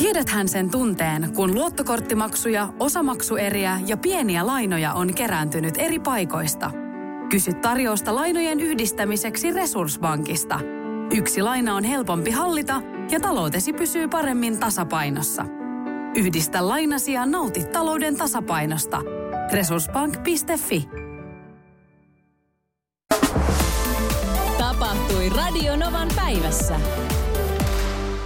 Tiedäthän sen tunteen, kun luottokorttimaksuja, osamaksueriä ja pieniä lainoja on kerääntynyt eri paikoista. Kysy tarjousta lainojen yhdistämiseksi Resurssbankista. Yksi laina on helpompi hallita ja taloutesi pysyy paremmin tasapainossa. Yhdistä lainasi ja nauti talouden tasapainosta. Resurssbank.fi Tapahtui Radio-Novan päivässä.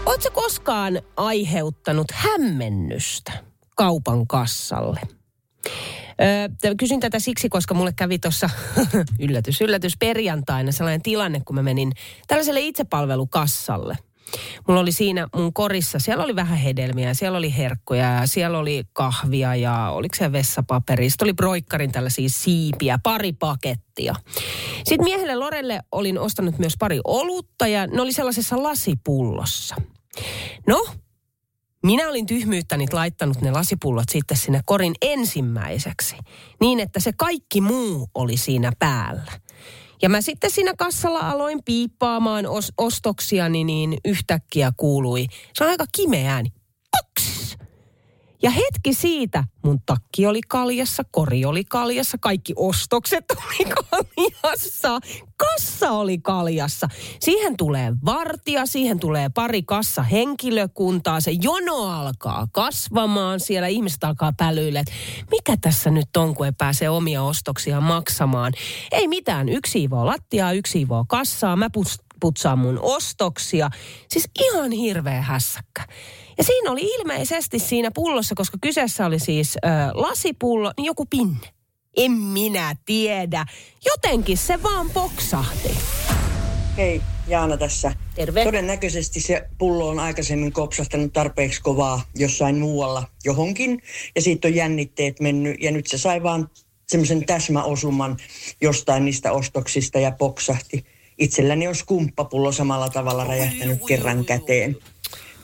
Oletko koskaan aiheuttanut hämmennystä kaupan kassalle? Öö, kysyn tätä siksi, koska mulle kävi tuossa yllätys, yllätys perjantaina sellainen tilanne, kun mä menin tällaiselle itsepalvelukassalle. Mulla oli siinä mun korissa, siellä oli vähän hedelmiä, siellä oli herkkuja ja siellä oli kahvia ja oliko se vessapaperi. Sitten oli broikkarin tällaisia siipiä, pari pakettia. Sitten miehelle Lorelle olin ostanut myös pari olutta ja ne oli sellaisessa lasipullossa. No, minä olin tyhmyyttänyt laittanut ne lasipullot sitten sinne korin ensimmäiseksi, niin että se kaikki muu oli siinä päällä. Ja mä sitten siinä kassalla aloin piippaamaan os- ostoksiani, niin yhtäkkiä kuului, se on aika kimeä ääni! Ja hetki siitä mun takki oli kaljassa, kori oli kaljassa, kaikki ostokset oli kaljassa, kassa oli kaljassa. Siihen tulee vartija, siihen tulee pari kassa henkilökuntaa, se jono alkaa kasvamaan, siellä ihmiset alkaa pälyillä, että mikä tässä nyt on, kun ei pääse omia ostoksia maksamaan. Ei mitään, yksi siivoo lattiaa, yksi siivoo kassaa, mä putsaan mun ostoksia. Siis ihan hirveä hässäkkä. Ja siinä oli ilmeisesti siinä pullossa, koska kyseessä oli siis ö, lasipullo, niin joku pinne. En minä tiedä. Jotenkin se vaan poksahti. Hei, Jaana tässä. Terve. Todennäköisesti se pullo on aikaisemmin kopsahtanut tarpeeksi kovaa jossain muualla johonkin. Ja siitä on jännitteet mennyt ja nyt se sai vaan semmoisen täsmäosuman jostain niistä ostoksista ja poksahti. Itselläni on skumppapullo samalla tavalla räjähtänyt kerran käteen.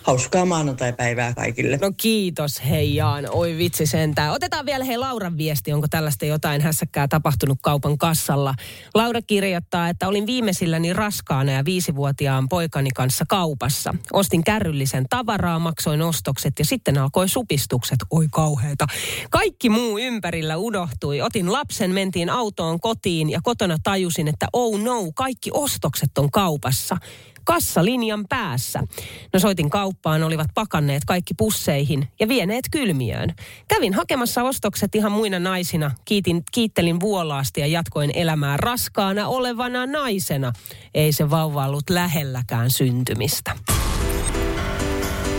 Hauskaa maanantai-päivää kaikille. No kiitos hei Jaan, oi vitsi sentään. Otetaan vielä hei Lauran viesti, onko tällaista jotain hässäkkää tapahtunut kaupan kassalla. Laura kirjoittaa, että olin viimeisilläni raskaana ja viisivuotiaan poikani kanssa kaupassa. Ostin kärryllisen tavaraa, maksoin ostokset ja sitten alkoi supistukset. Oi kauheita. Kaikki muu ympärillä unohtui. Otin lapsen, mentiin autoon kotiin ja kotona tajusin, että oh no, kaikki ostokset on kaupassa kassalinjan päässä. No soitin kauppaan, olivat pakanneet kaikki pusseihin ja vieneet kylmiöön. Kävin hakemassa ostokset ihan muina naisina. Kiitin, kiittelin vuolaasti ja jatkoin elämää raskaana olevana naisena. Ei se vauva ollut lähelläkään syntymistä.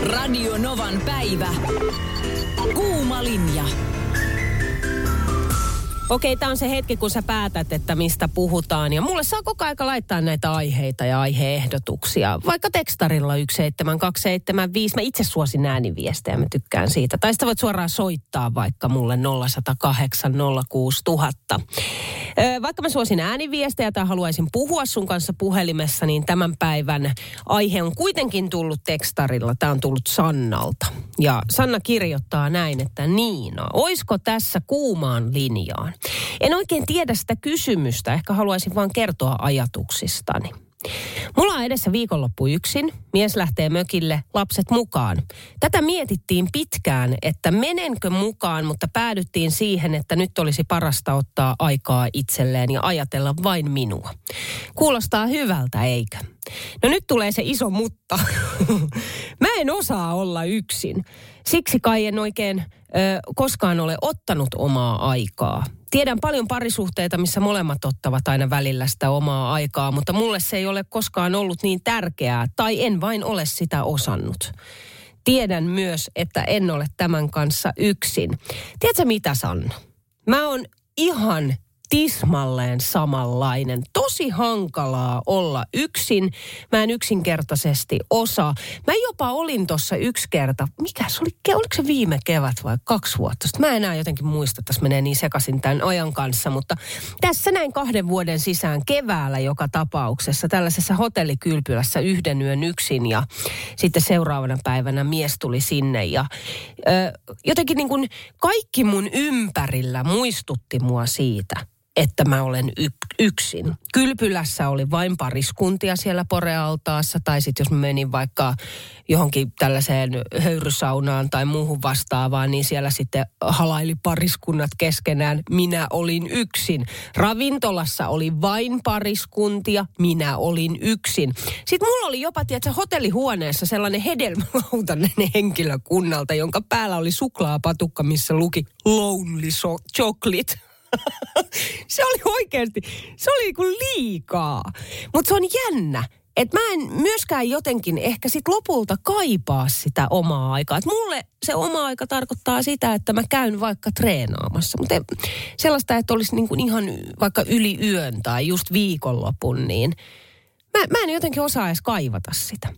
Radio Novan päivä. Kuuma linja. Okei, tämä on se hetki, kun sä päätät, että mistä puhutaan. Ja mulle saa koko aika laittaa näitä aiheita ja aiheehdotuksia. Vaikka tekstarilla 17275. Mä itse suosin ääniviestejä, mä tykkään siitä. Tai sitä voit suoraan soittaa vaikka mulle 0108 06000. Vaikka mä suosin ääniviestejä tai haluaisin puhua sun kanssa puhelimessa, niin tämän päivän aihe on kuitenkin tullut tekstarilla. Tämä on tullut Sannalta. Ja Sanna kirjoittaa näin, että Niina, oisko tässä kuumaan linjaan? En oikein tiedä sitä kysymystä, ehkä haluaisin vaan kertoa ajatuksistani. Mulla on edessä viikonloppu yksin, mies lähtee mökille, lapset mukaan. Tätä mietittiin pitkään, että menenkö mukaan, mutta päädyttiin siihen, että nyt olisi parasta ottaa aikaa itselleen ja ajatella vain minua. Kuulostaa hyvältä, eikö? No nyt tulee se iso mutta. Mä en osaa olla yksin. Siksi kai en oikein ö, koskaan ole ottanut omaa aikaa. Tiedän paljon parisuhteita, missä molemmat ottavat aina välillä sitä omaa aikaa, mutta mulle se ei ole koskaan ollut niin tärkeää, tai en vain ole sitä osannut. Tiedän myös, että en ole tämän kanssa yksin. Tiedätkö mitä, Sanna? Mä oon ihan tismalleen samanlainen. Tosi hankalaa olla yksin. Mä en yksinkertaisesti osaa. Mä jopa olin tuossa yksi kerta, mikä se oli, oliko se viime kevät vai kaksi vuotta? Sitten mä enää jotenkin muista, tässä menee niin sekaisin tämän ajan kanssa, mutta tässä näin kahden vuoden sisään keväällä joka tapauksessa tällaisessa hotellikylpylässä yhden yön yksin ja sitten seuraavana päivänä mies tuli sinne ja ö, jotenkin niin kuin kaikki mun ympärillä muistutti mua siitä, että mä olen yksin. Kylpylässä oli vain pariskuntia siellä porealtaassa, tai sitten jos mä menin vaikka johonkin tällaiseen höyrysaunaan tai muuhun vastaavaan, niin siellä sitten halaili pariskunnat keskenään. Minä olin yksin. Ravintolassa oli vain pariskuntia, minä olin yksin. Sitten mulla oli jopa, tiedätkö, hotellihuoneessa sellainen hedelmälautainen henkilökunnalta, jonka päällä oli suklaapatukka, missä luki Lonely so- Chocolate se oli oikeasti, se oli niinku liikaa. Mutta se on jännä, että mä en myöskään jotenkin ehkä sit lopulta kaipaa sitä omaa aikaa. Et mulle se oma aika tarkoittaa sitä, että mä käyn vaikka treenaamassa. Mutta sellaista, että olisi niinku ihan vaikka yli yön tai just viikonlopun, niin Mä, mä en jotenkin osaa edes kaivata sitä.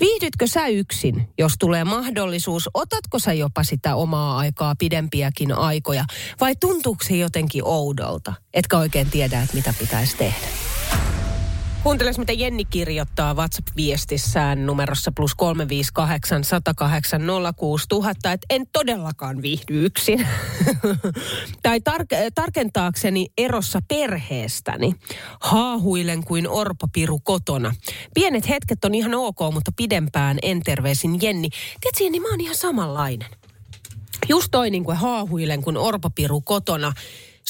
Viihdytkö sä yksin, jos tulee mahdollisuus? Otatko sä jopa sitä omaa aikaa pidempiäkin aikoja? Vai tuntuuko se jotenkin oudolta, etkä oikein tiedä, että mitä pitäisi tehdä? Kuunteles, mitä Jenni kirjoittaa WhatsApp-viestissään numerossa plus 358 108 06000, että en todellakaan viihdy yksin. tai tar- tarkentaakseni erossa perheestäni. Haahuilen kuin orpapiru kotona. Pienet hetket on ihan ok, mutta pidempään en terveisin Jenni. Tiedätkö, Jenni, mä oon ihan samanlainen. Just toi niin kuin haahuilen kuin orpapiru kotona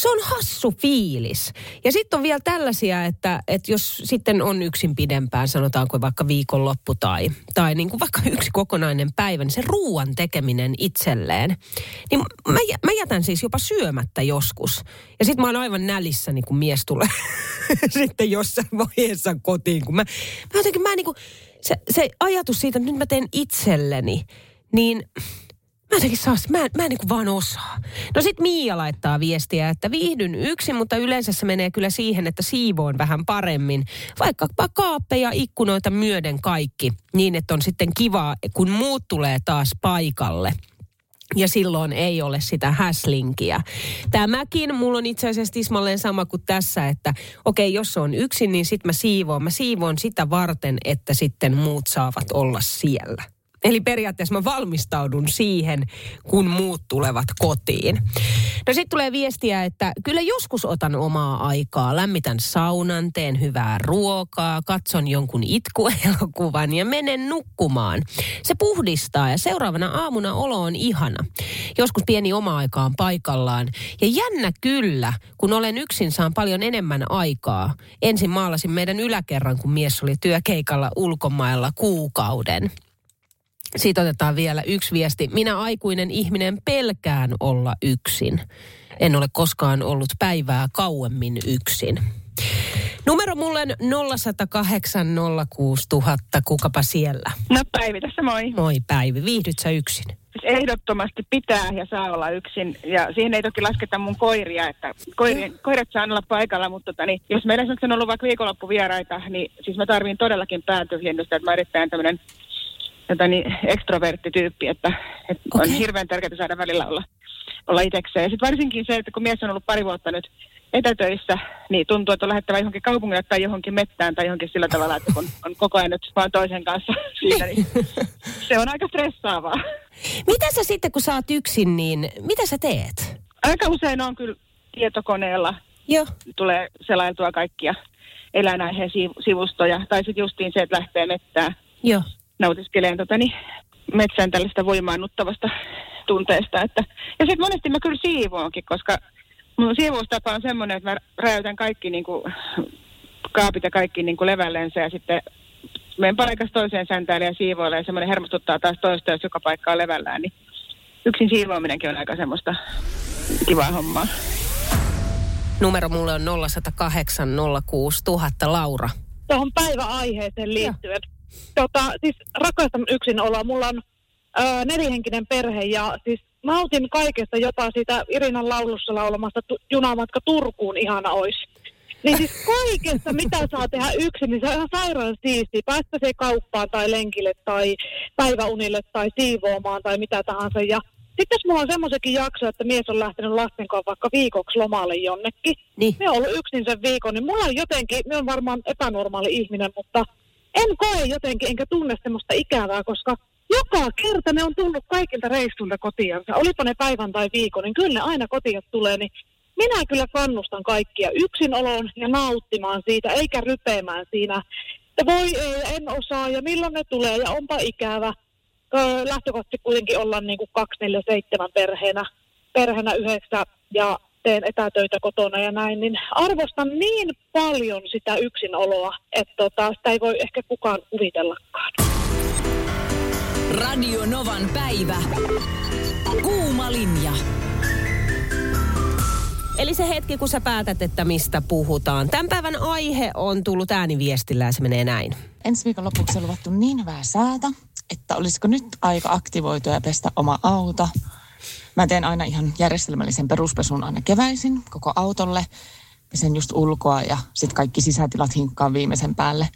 se on hassu fiilis. Ja sitten on vielä tällaisia, että, että jos sitten on yksin pidempään, sanotaanko vaikka viikonloppu tai, tai niin kuin vaikka yksi kokonainen päivä, niin se ruoan tekeminen itselleen, niin mä, mä jätän siis jopa syömättä joskus. Ja sitten mä oon aivan nälissä, niin kun mies tulee sitten jossain vaiheessa kotiin. Kun mä, mä jotenkin, mä niin kuin, se, se ajatus siitä, että nyt mä teen itselleni, niin Mä jotenkin saa, mä, mä en niin kuin vaan osaa. No sit Miia laittaa viestiä, että viihdyn yksin, mutta yleensä se menee kyllä siihen, että siivoon vähän paremmin. Vaikka kaappeja, ikkunoita myöden kaikki. Niin, että on sitten kivaa, kun muut tulee taas paikalle. Ja silloin ei ole sitä häslinkiä. Tämäkin, mulla on itse asiassa tismalleen sama kuin tässä, että okei, jos on yksin, niin sit mä siivoon. Mä siivoon sitä varten, että sitten muut saavat olla siellä. Eli periaatteessa mä valmistaudun siihen, kun muut tulevat kotiin. No sitten tulee viestiä, että kyllä joskus otan omaa aikaa. Lämmitän saunan, teen hyvää ruokaa, katson jonkun itkuelokuvan ja menen nukkumaan. Se puhdistaa ja seuraavana aamuna olo on ihana. Joskus pieni oma aika on paikallaan. Ja jännä kyllä, kun olen yksin, saan paljon enemmän aikaa. Ensin maalasin meidän yläkerran, kun mies oli työkeikalla ulkomailla kuukauden. Siitä otetaan vielä yksi viesti. Minä aikuinen ihminen pelkään olla yksin. En ole koskaan ollut päivää kauemmin yksin. Numero mulle 0108 06000. Kukapa siellä? No Päivi tässä moi. Moi Päivi. Viihdyt sä yksin? Siis ehdottomasti pitää ja saa olla yksin. Ja siihen ei toki lasketa mun koiria, että koirien, koirat saa olla paikalla, mutta tota, niin, jos meillä on ollut vaikka viikonloppuvieraita, niin siis mä tarvin todellakin pääntyhjennystä, että mä erittäin tämmöinen jota niin ekstroverttityyppi, että, että okay. on hirveän tärkeää saada välillä olla, olla itsekseen. Ja sitten varsinkin se, että kun mies on ollut pari vuotta nyt etätöissä, niin tuntuu, että on lähettävä johonkin kaupungille tai johonkin mettään tai johonkin sillä tavalla, että kun on koko ajan nyt vaan toisen kanssa siinä, niin se on aika stressaavaa. Mitä sä sitten, kun sä oot yksin, niin mitä sä teet? Aika usein on kyllä tietokoneella. Joo. Tulee selailtua kaikkia eläinaiheen sivustoja. Tai sitten justiin se, että lähtee mettään. Joo nautiskeleen tota, niin, metsän tällaista voimaannuttavasta tunteesta. Että, ja sitten monesti mä kyllä siivoonkin, koska mun siivoustapa on semmoinen, että mä räjäytän kaikki niin kuin, kaapit ja kaikki niin kuin levällensä ja sitten menen paikasta toiseen säntäille ja siivoille ja semmoinen hermostuttaa taas toista, jos joka paikka on levällään, niin yksin siivoaminenkin on aika semmoista kivaa hommaa. Numero mulle on 0108 06000 Laura. Tuohon päiväaiheeseen liittyen. Ja tota, siis rakastan yksinoloa. Mulla on ö, nelihenkinen perhe ja siis nautin kaikesta, jopa siitä Irinan laulussa laulamasta tu- junamatka Turkuun ihana olisi. Niin siis kaikesta, mitä saa tehdä yksin, niin se on ihan sairaan siistiä. Päästä se kauppaan tai lenkille tai päiväunille tai siivoamaan tai mitä tahansa. Ja sitten jos mulla on semmoisenkin jakso, että mies on lähtenyt lasten kanssa vaikka viikoksi lomalle jonnekin. Niin. Me on ollut yksin sen viikon, niin mulla on jotenkin, me on varmaan epänormaali ihminen, mutta en koe jotenkin, enkä tunne semmoista ikävää, koska joka kerta ne on tullut kaikilta reissulta kotiansa. Olipa ne päivän tai viikon, niin kyllä ne aina kotiin tulee, niin minä kyllä kannustan kaikkia yksinoloon ja nauttimaan siitä, eikä rypeämään siinä, että voi ei, en osaa ja milloin ne tulee ja onpa ikävä. Lähtökohtaisesti kuitenkin ollaan niin kuin 247 perheenä, perheenä yhdeksä ja teen etätöitä kotona ja näin, niin arvostan niin paljon sitä yksinoloa, että tota, sitä ei voi ehkä kukaan kuvitellakaan. Radio Novan päivä. Kuuma linja. Eli se hetki, kun sä päätät, että mistä puhutaan. Tämän päivän aihe on tullut ääniviestillä ja se menee näin. Ensi viikon lopuksi on luvattu niin hyvää säätä, että olisiko nyt aika aktivoitua ja pestä oma auto. Mä teen aina ihan järjestelmällisen peruspesun aina keväisin koko autolle. Pesen just ulkoa ja sitten kaikki sisätilat hinkkaan viimeisen päälle.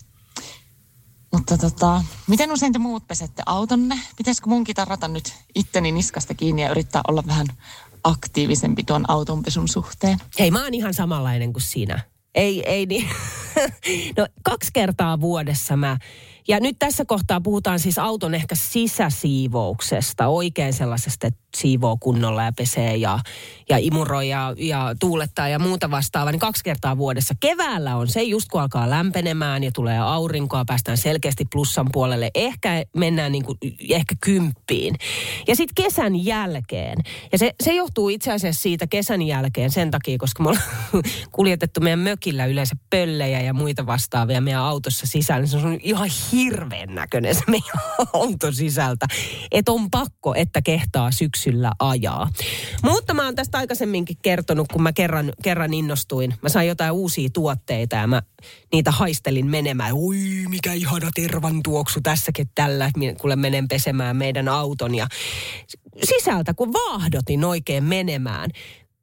Mutta tota, miten usein te muut pesette autonne? Pitäisikö munkin tarrata nyt itteni niskasta kiinni ja yrittää olla vähän aktiivisempi tuon autonpesun suhteen? Hei, mä oon ihan samanlainen kuin sinä. Ei, ei niin. No kaksi kertaa vuodessa mä ja nyt tässä kohtaa puhutaan siis auton ehkä sisäsiivouksesta, oikein sellaisesta, että siivoo kunnolla ja pesee ja, ja imuroi ja, ja tuulettaa ja muuta vastaavaa, niin kaksi kertaa vuodessa. Keväällä on se just kun alkaa lämpenemään ja tulee aurinkoa, päästään selkeästi plussan puolelle. Ehkä mennään niin kuin, ehkä kymppiin. Ja sitten kesän jälkeen, ja se, se johtuu itse asiassa siitä kesän jälkeen sen takia, koska me ollaan kuljetettu meidän mökillä yleensä pöllejä ja muita vastaavia meidän autossa sisään. Niin se on ihan hirveän näköinen se meidän auto sisältä. Että on pakko, että kehtaa syksyllä ajaa. Mutta mä oon tästä aikaisemminkin kertonut, kun mä kerran, kerran innostuin. Mä sain jotain uusia tuotteita ja mä niitä haistelin menemään. Oi, mikä ihana tervan tuoksu tässäkin tällä, kun menen pesemään meidän auton. Ja sisältä, kun vaahdotin oikein menemään,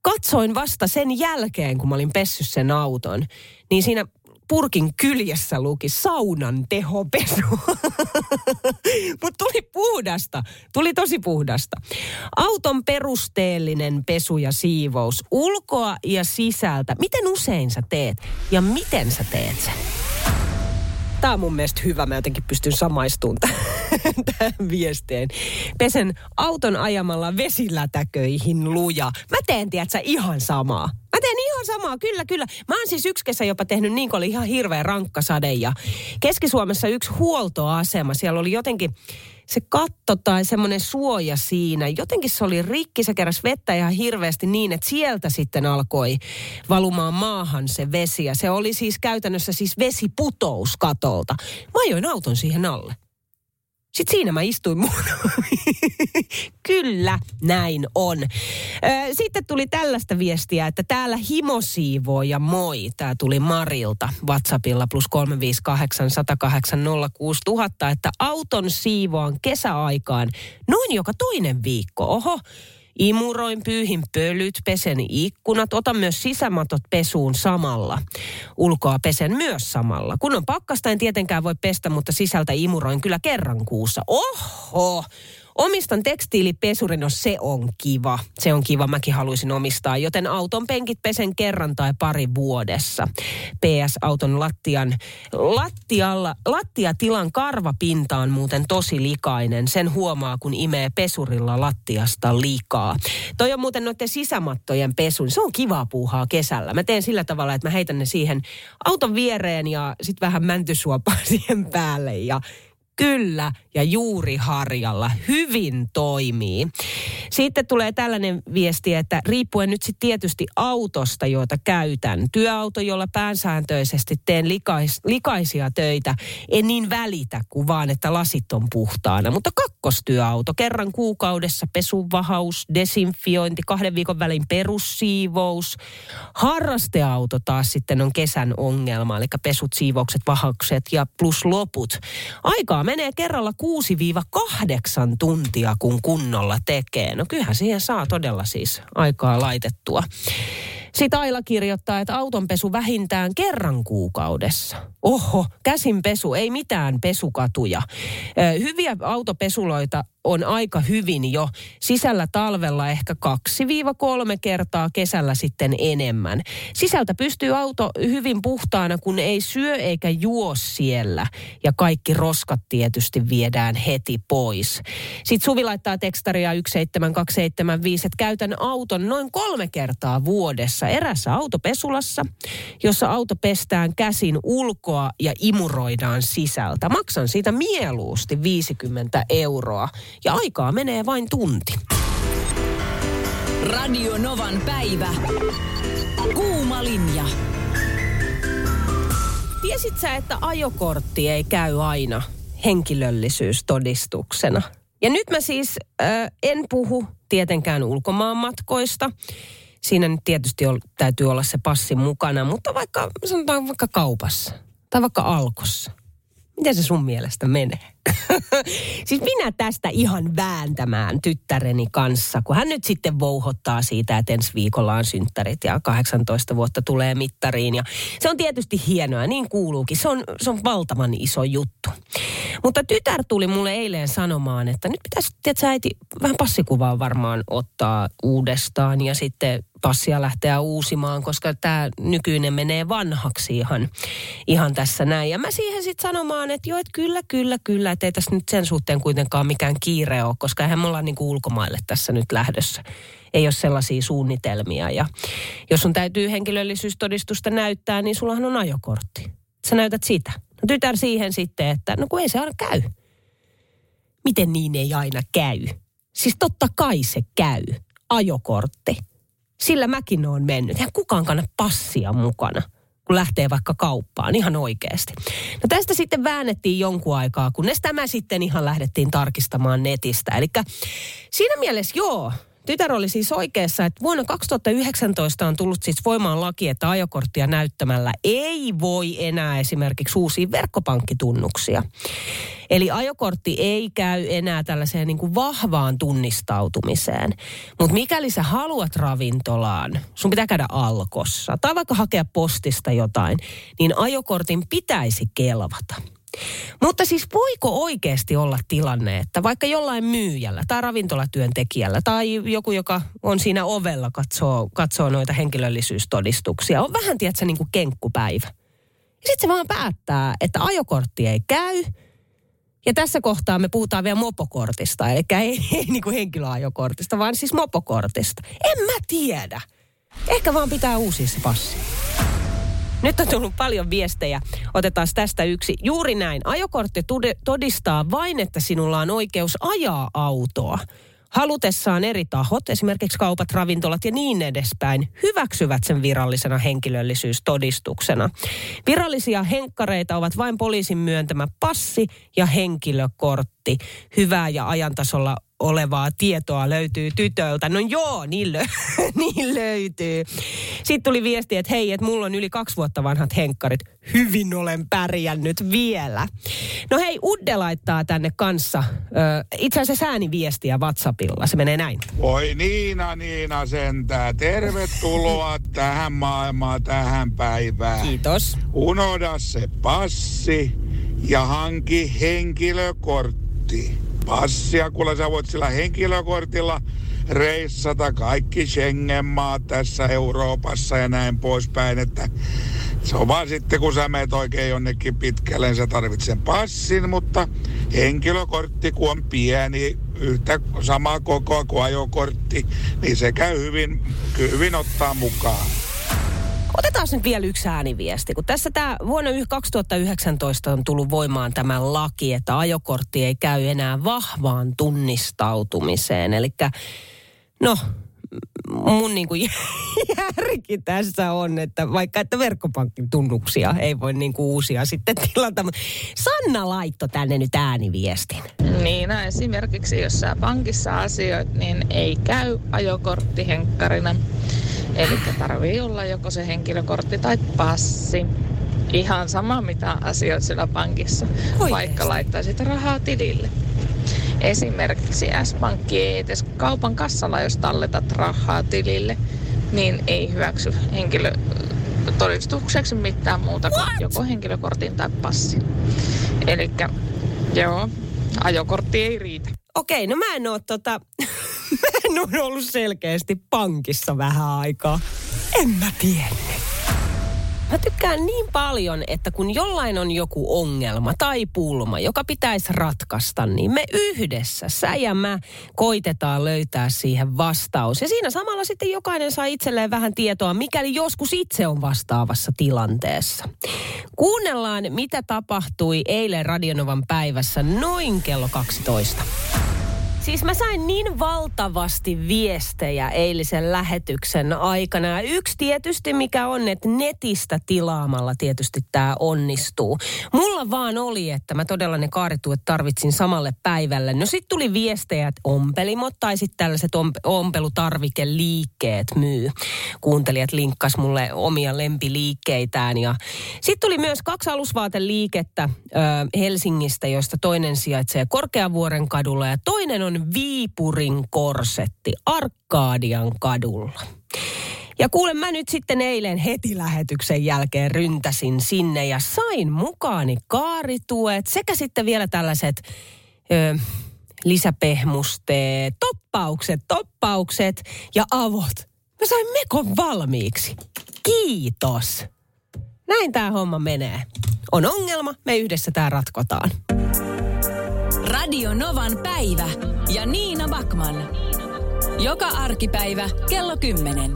katsoin vasta sen jälkeen, kun mä olin pessy sen auton, niin siinä purkin kyljessä luki saunan tehopesu. Mutta tuli puhdasta. Tuli tosi puhdasta. Auton perusteellinen pesu ja siivous ulkoa ja sisältä. Miten usein sä teet ja miten sä teet sen? Tämä on mun mielestä hyvä. Mä jotenkin pystyn samaistumaan tähän viesteen. Pesen auton ajamalla vesilätäköihin luja. Mä teen, tiedätkö, ihan samaa. Ihan samaa, kyllä, kyllä. Mä oon siis yksi kesä jopa tehnyt niin, kun oli ihan hirveä rankka sade. Ja Keski-Suomessa yksi huoltoasema, siellä oli jotenkin se katto tai semmoinen suoja siinä, jotenkin se oli rikki, se keräs vettä ihan hirveästi niin, että sieltä sitten alkoi valumaan maahan se vesi. Ja se oli siis käytännössä siis vesiputous katolta. Mä ajoin auton siihen alle. Sitten siinä mä istuin mun. Kyllä, näin on. Sitten tuli tällaista viestiä, että täällä himosiivoo ja moi. Tämä tuli Marilta WhatsAppilla plus 358 108 06000, että auton siivoan kesäaikaan noin joka toinen viikko. Oho, Imuroin, pyyhin pölyt, pesen ikkunat, otan myös sisämatot pesuun samalla. Ulkoa pesen myös samalla. Kun on pakkasta, en tietenkään voi pestä, mutta sisältä imuroin kyllä kerran kuussa. Oho! Omistan tekstiilipesurin, no se on kiva. Se on kiva, mäkin haluaisin omistaa, joten auton penkit pesen kerran tai pari vuodessa. PS-auton lattian, lattialla, lattiatilan karvapinta on muuten tosi likainen. Sen huomaa, kun imee pesurilla lattiasta likaa. Toi on muuten noiden sisämattojen pesun. Se on kivaa puuhaa kesällä. Mä teen sillä tavalla, että mä heitän ne siihen auton viereen ja sitten vähän mäntysuopaa siihen päälle ja Kyllä, ja juuri harjalla. Hyvin toimii. Sitten tulee tällainen viesti, että riippuen nyt sitten tietysti autosta, joita käytän. Työauto, jolla päänsääntöisesti teen likais, likaisia töitä, en niin välitä kuin vaan, että lasit on puhtaana. Mutta kakkostyöauto, kerran kuukaudessa pesuvahaus, desinfiointi, kahden viikon välin perussiivous. Harrasteauto taas sitten on kesän ongelma, eli pesut, siivoukset, vahaukset ja plus loput. Aikaa menee kerralla 6-8 tuntia, kun kunnolla tekee. No kyllähän siihen saa todella siis aikaa laitettua. Sitten Aila kirjoittaa, että autonpesu vähintään kerran kuukaudessa. Oho, käsinpesu, ei mitään pesukatuja. Hyviä autopesuloita on aika hyvin jo sisällä talvella ehkä 2-3 kertaa, kesällä sitten enemmän. Sisältä pystyy auto hyvin puhtaana, kun ei syö eikä juo siellä. Ja kaikki roskat tietysti viedään heti pois. Sitten Suvi laittaa tekstaria 17275, että käytän auton noin kolme kertaa vuodessa erässä autopesulassa, jossa auto pestään käsin ulkoa ja imuroidaan sisältä. Maksan siitä mieluusti 50 euroa ja aikaa menee vain tunti. Radio Novan päivä. Kuuma linja. Tiesit sä, että ajokortti ei käy aina henkilöllisyystodistuksena? Ja nyt mä siis äh, en puhu tietenkään ulkomaanmatkoista. Siinä nyt tietysti ol, täytyy olla se passi mukana, mutta vaikka sanotaan vaikka kaupassa tai vaikka alkossa. Miten se sun mielestä menee? siis minä tästä ihan vääntämään tyttäreni kanssa, kun hän nyt sitten vouhottaa siitä, että ensi viikolla on synttärit ja 18 vuotta tulee mittariin. Ja se on tietysti hienoa, niin kuuluukin. Se on, se on valtavan iso juttu. Mutta tytär tuli mulle eilen sanomaan, että nyt pitäisi, tiedätkö, äiti, vähän passikuvaa varmaan ottaa uudestaan ja sitten passia lähteä uusimaan, koska tämä nykyinen menee vanhaksi ihan, ihan tässä näin. Ja mä siihen sitten sanomaan, että joo, että kyllä, kyllä, kyllä, että ei tässä nyt sen suhteen kuitenkaan mikään kiire ole, koska eihän me olla niinku ulkomaille tässä nyt lähdössä. Ei ole sellaisia suunnitelmia. Ja jos sun täytyy henkilöllisyystodistusta näyttää, niin sullahan on ajokortti. Sä näytät sitä. No tytär siihen sitten, että no kun ei se aina käy. Miten niin ei aina käy? Siis totta kai se käy. Ajokortti. Sillä mäkin oon mennyt. Eihän kukaan kanna passia mukana kun lähtee vaikka kauppaan, ihan oikeasti. No tästä sitten väännettiin jonkun aikaa, kunnes tämä sitten ihan lähdettiin tarkistamaan netistä. Eli siinä mielessä joo, tytär oli siis oikeassa, että vuonna 2019 on tullut siis voimaan laki, että ajokorttia näyttämällä ei voi enää esimerkiksi uusia verkkopankkitunnuksia. Eli ajokortti ei käy enää tällaiseen niin kuin vahvaan tunnistautumiseen. Mutta mikäli sä haluat ravintolaan, sun pitää käydä alkossa tai vaikka hakea postista jotain, niin ajokortin pitäisi kelvata. Mutta siis voiko oikeasti olla tilanne, että vaikka jollain myyjällä tai ravintolatyöntekijällä tai joku, joka on siinä ovella katsoo, katsoo noita henkilöllisyystodistuksia, on vähän, tiedätkö, niin kuin kenkkupäivä. Ja sitten se vaan päättää, että ajokortti ei käy. Ja tässä kohtaa me puhutaan vielä mopokortista, eli ei, ei niin kuin henkilöajokortista, vaan siis mopokortista. En mä tiedä. Ehkä vaan pitää uusia se passi. Nyt on tullut paljon viestejä. Otetaan tästä yksi. Juuri näin. Ajokortti todistaa vain, että sinulla on oikeus ajaa autoa. Halutessaan eri tahot, esimerkiksi kaupat, ravintolat ja niin edespäin, hyväksyvät sen virallisena henkilöllisyystodistuksena. Virallisia henkkareita ovat vain poliisin myöntämä passi ja henkilökortti. Hyvää ja ajantasolla olevaa tietoa löytyy tytöltä. No joo, niin, lö- niin löytyy. Sitten tuli viesti, että hei, että mulla on yli kaksi vuotta vanhat henkkarit. Hyvin olen pärjännyt vielä. No hei, Udde laittaa tänne kanssa itse asiassa ääniviestiä WhatsAppilla. Se menee näin. Oi Niina, Niina sentää. Tervetuloa tähän maailmaan, tähän päivään. Kiitos. Unohda se passi ja hanki henkilökortti passia, kun sä voit sillä henkilökortilla reissata kaikki Schengen-maat tässä Euroopassa ja näin poispäin, että se on vaan sitten, kun sä meet oikein jonnekin pitkälle, niin sä tarvitset passin, mutta henkilökortti, kun on pieni, yhtä samaa kokoa kuin ajokortti, niin se käy hyvin, hyvin ottaa mukaan. Otetaan nyt vielä yksi ääniviesti, kun tässä tämä vuonna 2019 on tullut voimaan tämä laki, että ajokortti ei käy enää vahvaan tunnistautumiseen. Eli no, mun niin kuin järki tässä on, että vaikka että verkkopankkitunnuksia ei voi niin kuin uusia sitten tilata. Sanna laitto tänne nyt ääniviestin. Niin, no esimerkiksi jos sä pankissa asioit, niin ei käy ajokortti henkkarina. Eli tarvii olla joko se henkilökortti tai passi. Ihan sama mitä asioit siellä pankissa, Oikeasti. vaikka laittaisit rahaa tilille. Esimerkiksi S-pankki ei edes kaupan kassalla, jos talletat rahaa tilille, niin ei hyväksy henkilötodistukseksi mitään muuta kuin What? joko henkilökortin tai passin. Eli joo, ajokortti ei riitä. okei, no mä en oo tota, en ole ollut selkeästi pankissa vähän aikaa. En mä tiennyt. Mä tykkään niin paljon, että kun jollain on joku ongelma tai pulma, joka pitäisi ratkaista, niin me yhdessä, sä ja mä, koitetaan löytää siihen vastaus. Ja siinä samalla sitten jokainen saa itselleen vähän tietoa, mikäli joskus itse on vastaavassa tilanteessa. Kuunnellaan, mitä tapahtui eilen Radionovan päivässä noin kello 12. Siis mä sain niin valtavasti viestejä eilisen lähetyksen aikana. Yksi tietysti mikä on, että netistä tilaamalla tietysti tämä onnistuu. Mulla vaan oli, että mä todella ne kaarituet tarvitsin samalle päivälle. No sit tuli viestejä, että ompelimot tai sitten tällaiset ompe- ompelutarvikeliikkeet myy. Kuuntelijat linkkas mulle omia lempiliikkeitään. Ja sitten tuli myös kaksi alusvaateliikettä ö, Helsingistä, joista toinen sijaitsee Korkeavuoren kadulla ja toinen on Viipurin korsetti Arkadian kadulla. Ja kuulen mä nyt sitten eilen heti lähetyksen jälkeen ryntäsin sinne ja sain mukaani kaarituet sekä sitten vielä tällaiset ö, lisäpehmusteet, toppaukset, toppaukset ja avot. Mä sain mekon valmiiksi. Kiitos. Näin tämä homma menee. On ongelma, me yhdessä tämä ratkotaan. Radio Novan päivä ja Niina Backman. Joka arkipäivä kello 10.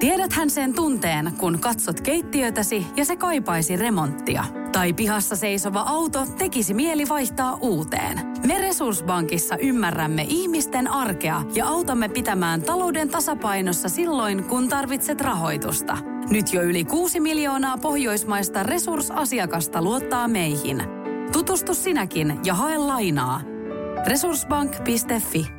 Tiedäthän sen tunteen, kun katsot keittiötäsi ja se kaipaisi remonttia. Tai pihassa seisova auto tekisi mieli vaihtaa uuteen. Me Resurssbankissa ymmärrämme ihmisten arkea ja autamme pitämään talouden tasapainossa silloin, kun tarvitset rahoitusta. Nyt jo yli 6 miljoonaa pohjoismaista resursasiakasta luottaa meihin. Tutustu sinäkin ja hae lainaa. Resurssbank.fi